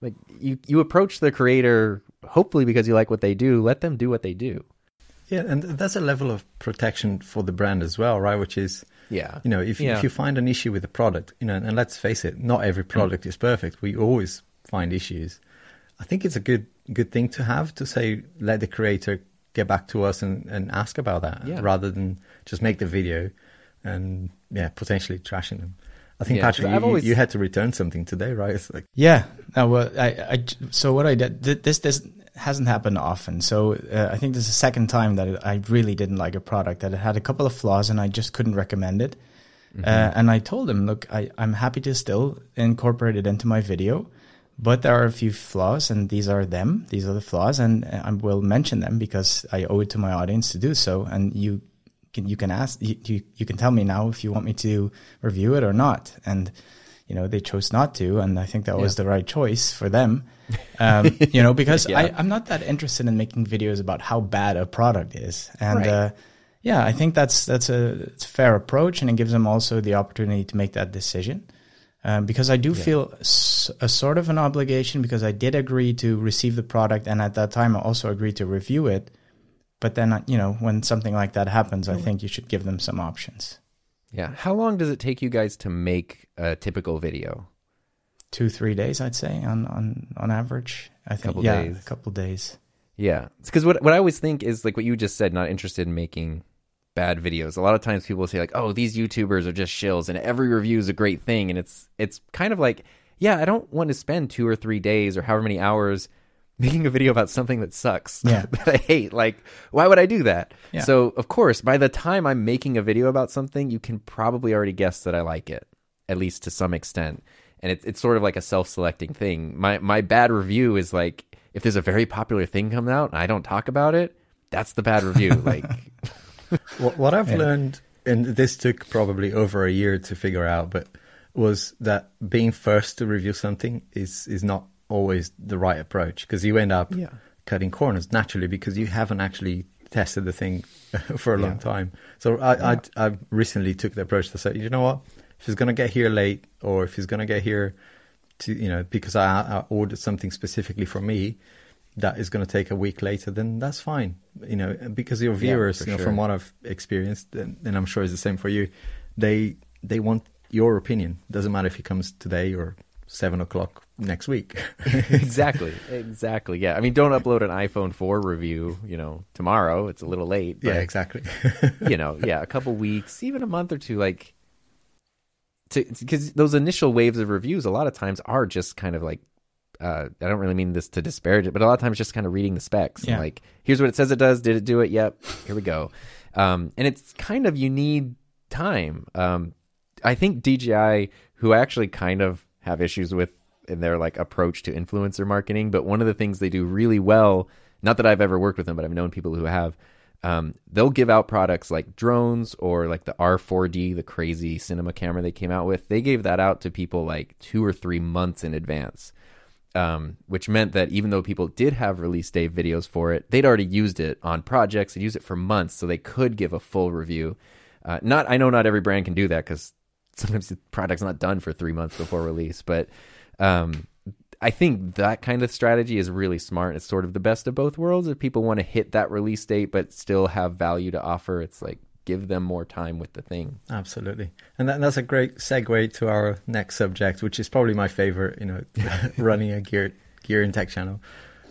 like you you approach the creator hopefully because you like what they do let them do what they do Yeah, and that's a level of protection for the brand as well, right? Which is, yeah you know, if, Yeah. if you find an issue with the product, you know, and let's face it, not every mm. product is perfect. We always find issues. I think it's a good good thing to have to say, let the creator get back to us and, and ask about that Yeah. rather than just make the video and yeah, potentially trashing them. I think Yeah, Patrick, you, always- you had to return something today, right? It's like Yeah. Well, I, I, so what I did, th- this, this hasn't happened often. So uh, I think this is the second time that it, I really didn't like a product that it had a couple of flaws and I just couldn't recommend it. Uh, and I told him, look, I, I'm happy to still incorporate it into my video, but there are a few flaws and these are them. These are the flaws and uh, I will mention them because I owe it to my audience to do so. And you can, you can ask, you, you, you can tell me now if you want me to review it or not. And, you know, they chose not to. And I think that was the right choice for them. Um, you know, because Yeah. I, I'm not that interested in making videos about how bad a product is. And, Right. uh, yeah, I think that's that's a, it's a fair approach, and it gives them also the opportunity to make that decision. Um, because I do feel s- a sort of an obligation because I did agree to receive the product, and at that time I also agreed to review it. But then, you know, when something like that happens, I mm. think you should give them some options. Yeah. How long does it take you guys to make a typical video? Two, three days, I'd say, on on on average. I think, Couple yeah, days. a couple days. Yeah. Because what what I always think is like what you just said, not interested in making bad videos. A lot of times people say like, "Oh, these YouTubers are just shills and every review is a great thing." And it's it's kind of like, yeah, I don't want to spend 2 or 3 days or however many hours making a video about something that sucks Yeah. that I hate. Like, why would I do that? Yeah. So, of course, by the time I'm making a video about something, you can probably already guess that I like it, at least to some extent. And it's it's sort of like a self-selecting thing. My my bad review is like if there's a very popular thing coming out and I don't talk about it, that's the bad review. like, What, what I've learned, and this took probably over a year to figure out, but was that being first to review something is is not always the right approach because you end up Yeah. cutting corners naturally because you haven't actually tested the thing for a long Yeah. time. So I, I I recently took the approach to say, you know what, if he's gonna get here late or if he's gonna get here to you know because I, I ordered something specifically for me that is going to take a week later then that's fine you know because your viewers you know sure. from what i've experienced and, and i'm sure it's the same for you they they want your opinion doesn't matter if he comes today or seven o'clock next week exactly, exactly. Yeah, I mean, don't upload an iPhone 4 review, you know, tomorrow. It's a little late. yeah exactly you know, yeah, a couple weeks, even a month or two, like to because those initial waves of reviews a lot of times are just kind of like uh, I don't really mean this to disparage it, but a lot of times just kind of reading the specs. Yeah. Like, here's what it says it does. Did it do it? Yep. Here we go. Um, and it's kind of you need time. Um, I think DJI, who actually kind of have issues with in their like approach to influencer marketing, but one of the things they do really well, not that I've ever worked with them, but I've known people who have. Um, they'll give out products like drones or like the R4D, the crazy cinema camera they came out with. They gave that out to people like two or three months in advance um, which meant that even though people did have release day videos for it, they'd already used it on projects and used it for months, so they could give a full review. Uh, not, I know not every brand can do that because sometimes the product's not done for three months before release, but um, I think that kind of strategy is really smart. It's sort of the best of both worlds. If people want to hit that release date but still have value to offer, it's like give them more time with the thing. Absolutely, and that, that's a great segue to our next subject, which is probably my favorite. You know, running a gear gear and tech channel.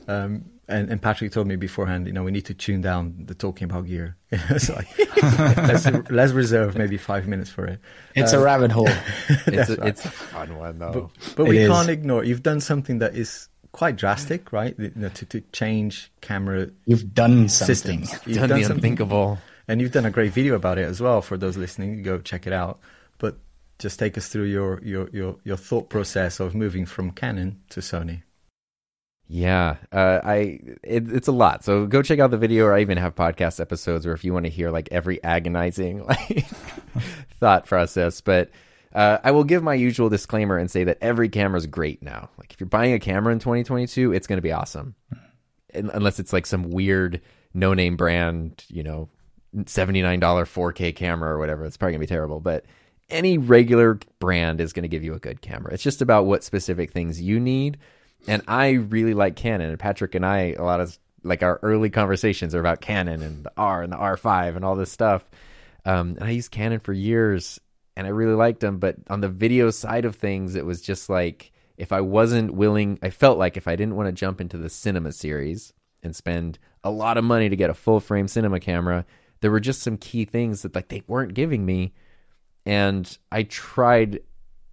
Um, and, and Patrick told me beforehand, you know, we need to tune down the talking about gear. so like, let's, let's reserve maybe five minutes for it. It's a uh, rabbit hole. It's a, it's a fun one though. But, but we is. can't ignore you've done something that is quite drastic, right? You know, to, to change camera You've done something. systems. You've Done the something- unthinkable. and you've done a great video about it as well. For those listening, go check it out. But just take us through your your your, your thought process of moving from Canon to Sony. Yeah, uh, I it, it's a lot. So go check out the video, or I even have podcast episodes, or if you want to hear like every agonizing like thought process. But uh, I will give my usual disclaimer and say that every camera is great now. Like if you're buying a camera in 2022, it's going to be awesome, Un- unless it's like some weird no name brand, you know, seventy nine dollar 4K camera or whatever. It's probably gonna be terrible, but any regular brand is going to give you a good camera. It's just about what specific things you need. And I really like Canon. And Patrick and I, a lot of like our early conversations are about Canon and the R and the R5 and all this stuff. Um, and I used Canon for years and I really liked them. But on the video side of things, it was just like if I wasn't willing, I felt like if I didn't want to jump into the cinema series and spend a lot of money to get a full frame cinema camera, there were just some key things that like they weren't giving me and I tried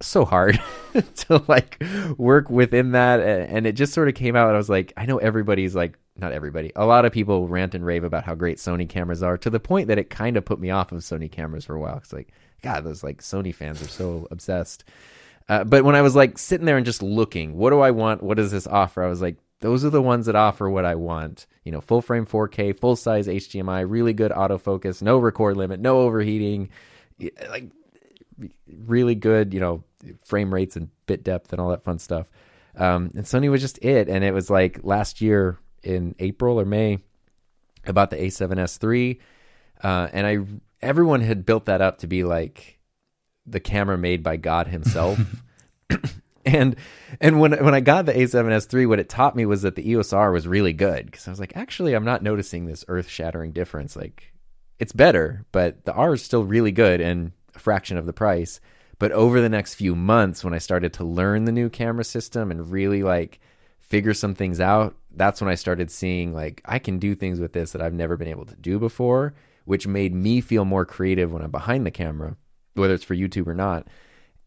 so hard to like work within that and it just sort of came out and I was like I know everybody's like not everybody a lot of people rant and rave about how great Sony cameras are to the point that it kind of put me off of Sony cameras for a while it's like god those like Sony fans are so obsessed. Uh, but when I was like sitting there and just looking what do I want? What does this offer? I was like those are the ones that offer what I want. You know full frame 4K full size HDMI really good autofocus no record limit no overheating like really good, you know, frame rates and bit depth and all that fun stuff. Um, and Sony was just it. And it was like last year in April or May, about the A7S III, uh, and I everyone had built that up to be like the camera made by God Himself. and and when when I got the A7S three, what it taught me was that the EOS R was really good because I was like, actually, I'm not noticing this earth shattering difference. Like, it's better, but the R is still really good and a fraction of the price. But over the next few months, when I started to learn the new camera system and really like figure some things out, that's when I started seeing like I can do things with this that I've never been able to do before, which made me feel more creative when I'm behind the camera, whether it's for YouTube or not.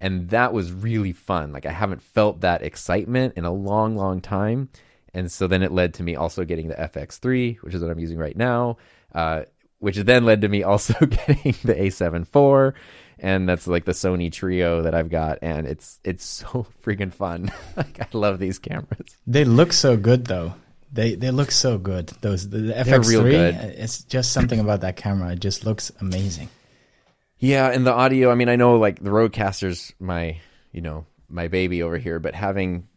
And that was really fun. Like I haven't felt that excitement in a long, long time. And so then it led to me also getting the FX3, which is what I'm using right now, uh, which then led to me also getting the A7 IV, and that's like the Sony Trio that I've got, and it's it's so freaking fun. like I love these cameras. They look so good though. They they look so good. Those the, the They're real FX3. good. Uh, it's just something about that camera. It just looks amazing. Yeah, and the audio. I mean, I know like the RodeCaster's my you know my baby over here, but having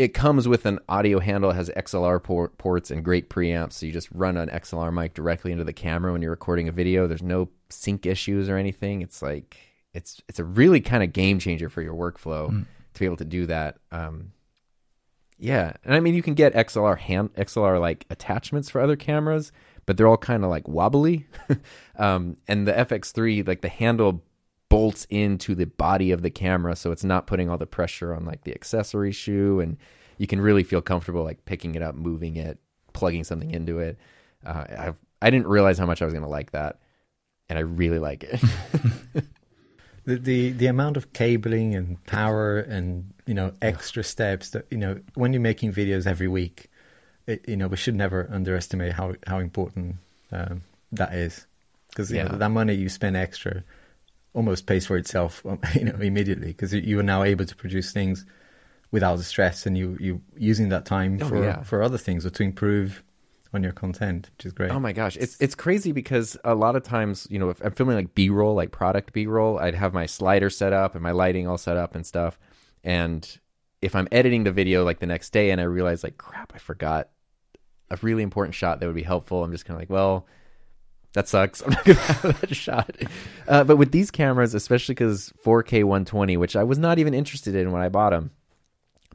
it comes with an audio handle, it has XLR port, ports and great preamps. So you just run an XLR mic directly into the camera when you're recording a video. There's no sync issues or anything. It's like it's it's a really kind of game changer for your workflow to be able to do that. Um, yeah, and I mean you can get XLR hand XLR like attachments for other cameras, but they're all kind of like wobbly. um, and the FX3 like the handle bolts into the body of the camera, so it's not putting all the pressure on like the accessory shoe, and you can really feel comfortable like picking it up, moving it, plugging something into it. Uh, I I didn't realize how much I was gonna like that, and I really like it. the, the the amount of cabling and power and you know extra steps that you know when you're making videos every week, it, you know we should never underestimate how how important um, that is because Yeah. know, that money you spend extra almost pays for itself um, you know immediately because you are now able to produce things without the stress and you you using that time Oh, for yeah. for other things or to improve on your content, which is great. Oh my gosh, it's it's crazy because a lot of times, you know, if I'm filming like B roll, like product B roll, I'd have my slider set up and my lighting all set up and stuff. And if I'm editing the video like the next day and I realize like crap, I forgot a really important shot that would be helpful, I'm just kind of like, well, that sucks. I'm not gonna have that shot. Uh, but with these cameras, especially because 4K 120, which I was not even interested in when I bought them,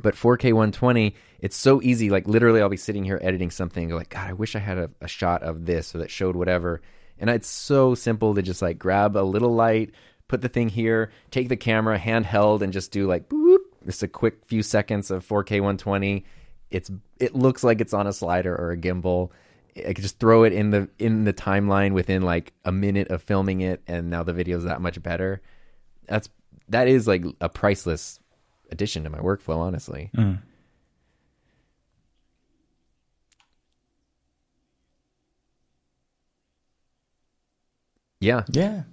but 4K 120, it's so easy. Like literally, I'll be sitting here editing something, like, God, I wish I had a, a shot of this or that showed whatever. And it's so simple to just like grab a little light, put the thing here, take the camera handheld, and just do like boop. Just a quick few seconds of 4K 120. It's it looks like it's on a slider or a gimbal. I could just throw it in the in the timeline within like a minute of filming it, and now the video's that much better. That's that is like a priceless addition to my workflow, honestly. Mm. Yeah, Yeah.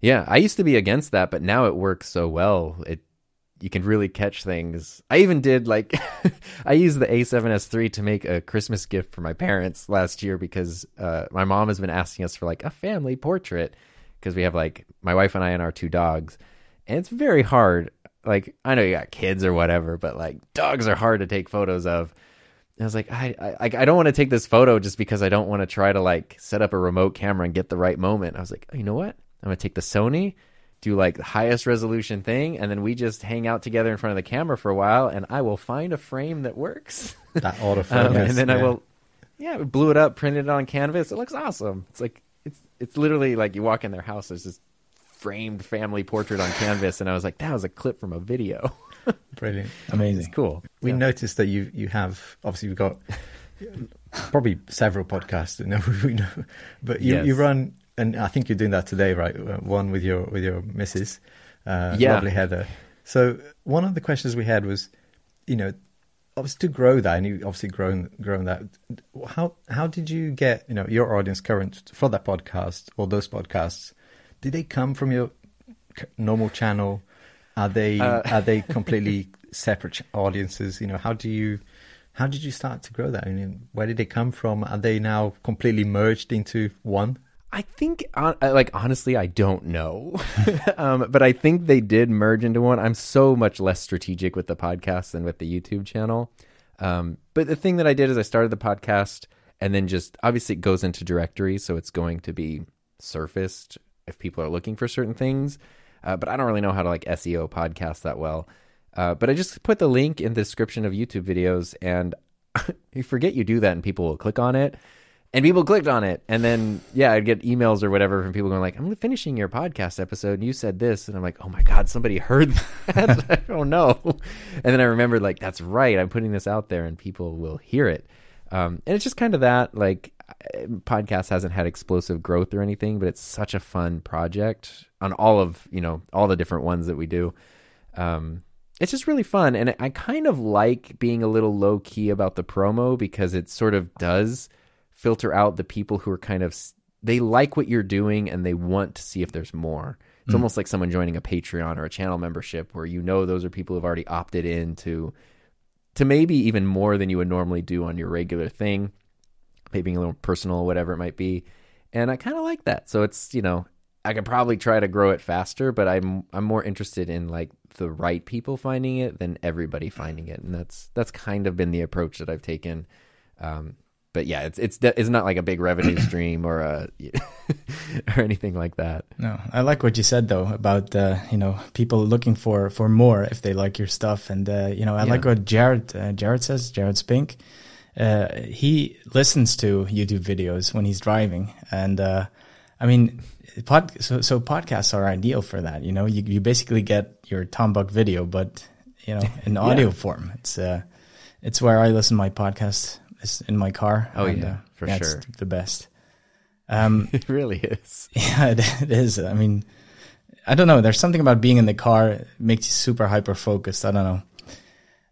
yeah. I used to be against that, but now it works so well. It you can really catch things. I even did like I used the A7S3 to make a Christmas gift for my parents last year because uh, my mom has been asking us for like a family portrait because we have like my wife and I and our two dogs, and it's very hard. Like I know you got kids or whatever, but like dogs are hard to take photos of. And I was like, I, I, I don't want to take this photo just because I don't want to try to like set up a remote camera and get the right moment. I was like, oh, you know what? I'm gonna take the Sony, do like the highest resolution thing, and then we just hang out together in front of the camera for a while, and I will find a frame that works. that autofocus, Um, and then I will, yeah, we blew it up, printed it on canvas. It looks awesome. It's like it's it's literally like you walk in their house. There's this framed family portrait on canvas, and I was like, that was a clip from a video. brilliant. Amazing. it's cool. We Yeah. noticed that you you have obviously you've got probably several podcasts. Know, we know, but you, Yes. you run, and I think you're doing that today, right? Uh, One with your with your missus, uh, Yeah. lovely Heather. So one of the questions we had was, you know, obviously to grow that, and you obviously grown grown that. How how did you get you know your audience current for that podcast or those podcasts? Did they come from your normal channel? Are they Uh, are they completely separate audiences? You know, how do you how did you start to grow that? I mean, where did they come from? Are they now completely merged into one? I think, uh, like honestly, I don't know, um, but I think they did merge into one. I'm so much less strategic with the podcast than with the YouTube channel. Um, but the thing that I did is I started the podcast, and then just obviously it goes into directories, so it's going to be surfaced if people are looking for certain things. Uh, but I don't really know how to like SEO podcasts that well. Uh, but I just put the link in the description of YouTube videos, and you forget you do that, and people will click on it and people clicked on it. And then yeah i'd get emails or whatever from people going like i'm finishing your podcast episode and you said this. And i'm like oh my god somebody heard that? I don't know. And then i remembered like that's right. I'm putting this out there and people will hear it. Um, and it's just kind of that like podcast hasn't had explosive growth or anything but it's such a fun project on all of you know all the different ones that we do. Um, it's just really fun. And i kind of like being a little low key about the promo because it sort of does filter out the people who are kind of they like what you're doing and they want to see if there's more. It's almost like someone joining a patreon or a channel membership where you know those are people who've already opted in to to maybe even more than you would normally do on your regular thing maybe a little personal whatever it might be. And i kind of like that. So it's you know i could probably try to grow it faster but i'm i'm more interested in like the right people finding it than everybody finding it. And that's that's kind of been the approach that i've taken um but yeah it's it's it's not like a big revenue stream or a or anything like that No, I like what you said though about uh, you know people looking for for more if they like your stuff, and uh, you know I Yeah. like what Jared uh, Jared says. Jared Spink, uh, he listens to YouTube videos when he's driving, and uh, I mean, pod so so podcasts are ideal for that. You know, you you basically get your Tom Buck video, but you know in audio form. It's uh, it's where I listen to my podcast is in my car. Oh, and, yeah, uh, for it's sure. the best. Um, it really is yeah, it, it is. I mean, I don't know. There's something about being in the car makes you super hyper focused. I don't know.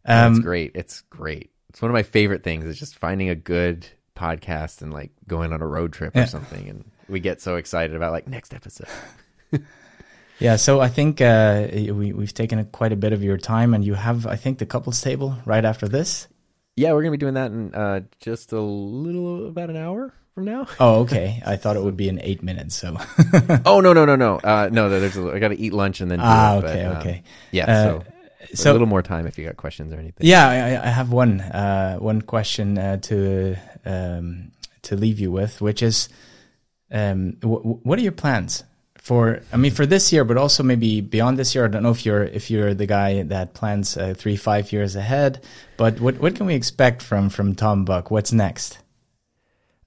Um, it's great. It's great. It's one of my favorite things is just finding a good podcast and like going on a road trip or Yeah. something. And we get so excited about like next episode. Yeah, so I think uh, we we've taken a, quite a bit of your time, and you have I think the couples table right after this. Yeah, we're gonna be doing that in uh, just a little about an hour from now. Oh, okay. I thought it would be in eight minutes. So oh no no no no uh, no! There's a, I got to eat lunch and then do ah, it, but, okay, um, okay. yeah. Uh, so a little more time if you got questions or anything. yeah, I, I have one uh, one question uh, to um, to leave you with, which is, um, w- what are your plans for? I mean, for this year, but also maybe beyond this year. I don't know if you're if you're the guy that plans uh, three five years ahead, but what what can we expect from from Tom Buck? What's next?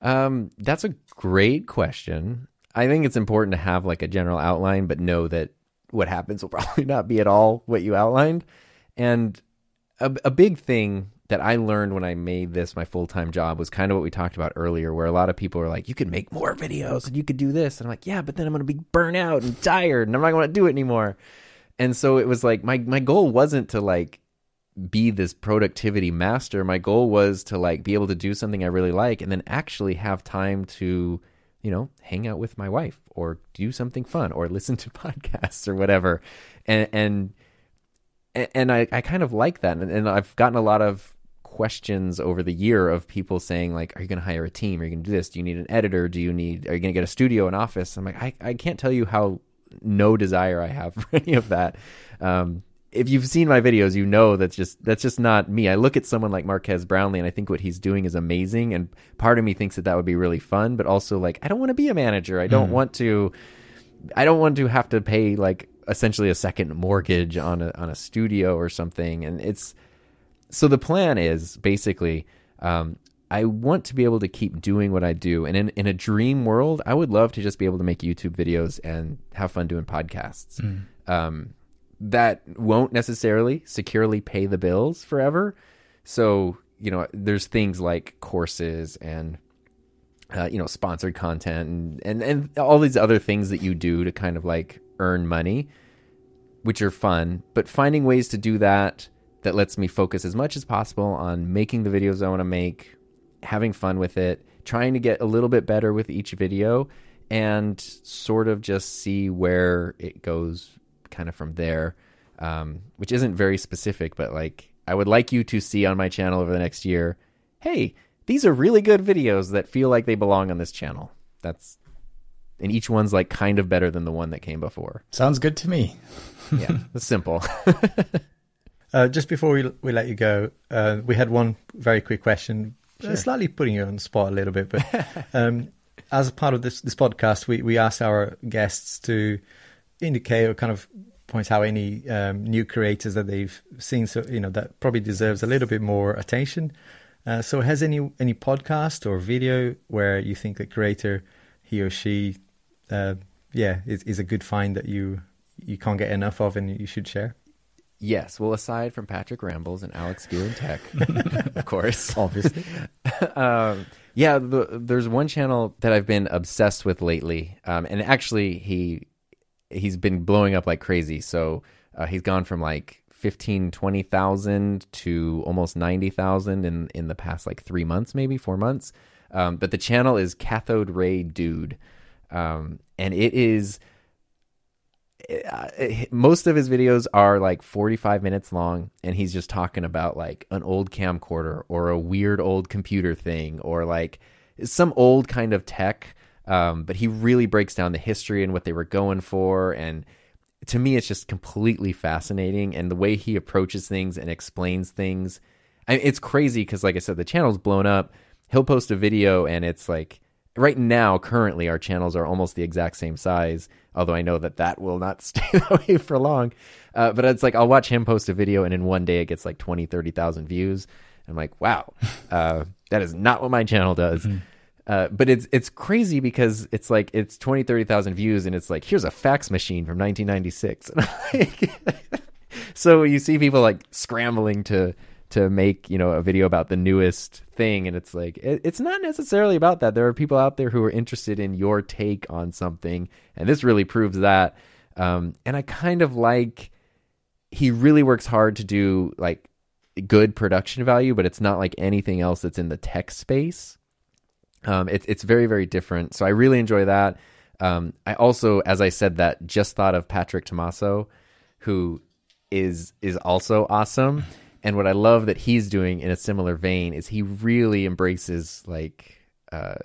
Um, that's a great question. I think it's important to have like a general outline, but know that what happens will probably not be at all what you outlined. And a, a big thing that I learned when I made this my full time job was kind of what we talked about earlier, where a lot of people are like, you could make more videos and you could do this. And I'm like, yeah, but then I'm going to be burnt out and tired and I'm not going to do it anymore. And so it was like, my, my goal wasn't to like be this productivity master. My goal was to like be able to do something I really like and then actually have time to, you know, hang out with my wife or do something fun or listen to podcasts or whatever. And and and I, I kind of like that. And, and I've gotten a lot of questions over the year of people saying like, are you going to hire a team? Are you going to do this? Do you need an editor? Do you need, are you going to get a studio, an office? I'm like, I, I can't tell you how no desire I have for any of that. Um, if you've seen my videos, you know that's just that's just not me. I look at someone like Marques Brownlee, and I think what he's doing is amazing. And part of me thinks that that would be really fun, but also like I don't want to be a manager. I don't want to. I don't want to have to pay like essentially a second mortgage on a on a studio or something. And it's so the plan is basically um, I want to be able to keep doing what I do. And in, in a dream world, I would love to just be able to make YouTube videos and have fun doing podcasts. Um, that won't necessarily securely pay the bills forever. So, you know, there's things like courses and uh, you know, sponsored content and, and and all these other things that you do to kind of like earn money, which are fun. But finding ways to do that that lets me focus as much as possible on making the videos I want to make, having fun with it, trying to get a little bit better with each video, and sort of just see where it goes kind of from there. Um, which isn't very specific, but like I would like you to see on my channel over the next year, hey, these are really good videos that feel like they belong on this channel. That's and each one's like kind of better than the one that came before. Sounds good to me. Yeah, it's simple. Uh, just before we we let you go, uh, we had one very quick question, uh, slightly putting you on the spot a little bit, but um, as a part of this this podcast, we we ask our guests to indicate or kind of point out any um, new creators that they've seen, so you know that probably deserves a little bit more attention. Uh, so, has any any podcast or video where you think the creator, he or she, uh, yeah, is, is a good find that you you can't get enough of and you should share? Yes, well, aside from Patrick Rambles and Alex Gear and Tech, of course, Obviously. um, yeah, the, there's one channel that I've been obsessed with lately, um, and actually he he's been blowing up like crazy. So uh, he's gone from like 15, 20,000 to almost 90,000 in in the past like three months, maybe four months. Um, but the channel is Cathode Ray Dude, um, and it is most of his videos are like 45 minutes long and he's just talking about like an old camcorder or a weird old computer thing or like some old kind of tech um, but he really breaks down the history and what they were going for and to me it's just completely fascinating and the way he approaches things and explains things I it's crazy because like i said the channel's blown up. He'll post a video and it's like right now currently our channels are almost the exact same size although i know that that will not stay that way for long. Uh, but it's like i'll watch him post a video and in one day it gets like 20 30000 views. I'm like wow uh, that is not what my channel does. Uh, but it's it's crazy because it's like it's 20 30000 views and it's like here's a fax machine from 1996 like- so you see people like scrambling to to make you know a video about the newest thing and it's like it, it's not necessarily about that there are people out there who are interested in your take on something and this really proves that Um, and I kind of like he really works hard to do like good production value, but it's not like anything else that's in the tech space. Um, it, it's very very different. So I really enjoy that. Um, I also, as I said, that just thought of Patrick Tomasso, who is is also awesome. And what I love that he's doing in a similar vein is he really embraces like uh,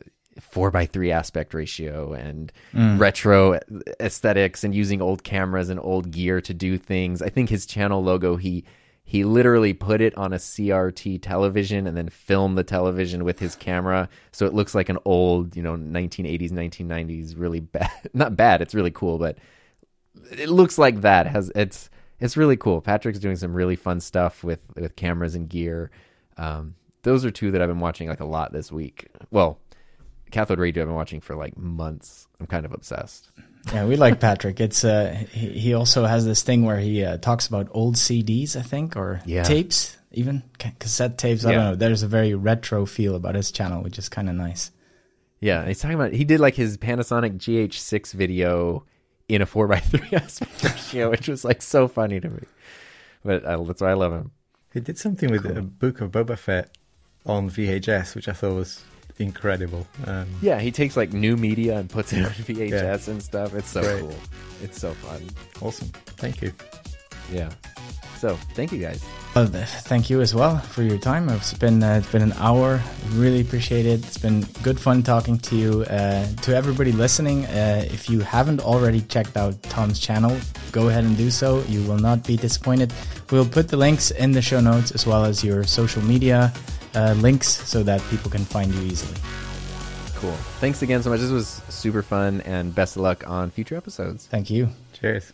four by three aspect ratio and retro aesthetics and using old cameras and old gear to do things. I think his channel logo he he literally put it on a CRT television and then filmed the television with his camera so it looks like an old, you know, 1980s, 1990s really bad. Not bad, it's really cool, but it looks like that. Has it's it's really cool. Patrick's doing some really fun stuff with with cameras and gear. Um, those are two that I've been watching like a lot this week. Well, Cathode Ray Dude I've been watching for like months. I'm kind of obsessed. Yeah, we like Patrick. It's uh, he, he also has this thing where he uh, talks about old CDs, I think, or Yeah. tapes, even cassette tapes. I Yeah. don't know. There's a very retro feel about his channel, which is kind of nice. Yeah, he's talking about he did like his Panasonic GH6 video in a four x three aspect ratio, which was like so funny to me. But I, that's why I love him. He did something with a book of Boba Fett on VHS, which I thought was incredible. Um, Yeah, he takes like new media and puts it on VHS and stuff. It's so Great. cool. It's so fun. Awesome. Thank you. Yeah. So thank you guys. Well, thank you as well for your time. It's been uh, it's been an hour. Really appreciate it. It's been good fun talking to you. Uh, to everybody listening, uh, if you haven't already checked out Tom's channel, go ahead and do so. You will not be disappointed. We'll put the links in the show notes as well as your social media uh, links so that people can find you easily. Cool. Thanks again so much. This was super fun and best of luck on future episodes. Thank you. Cheers.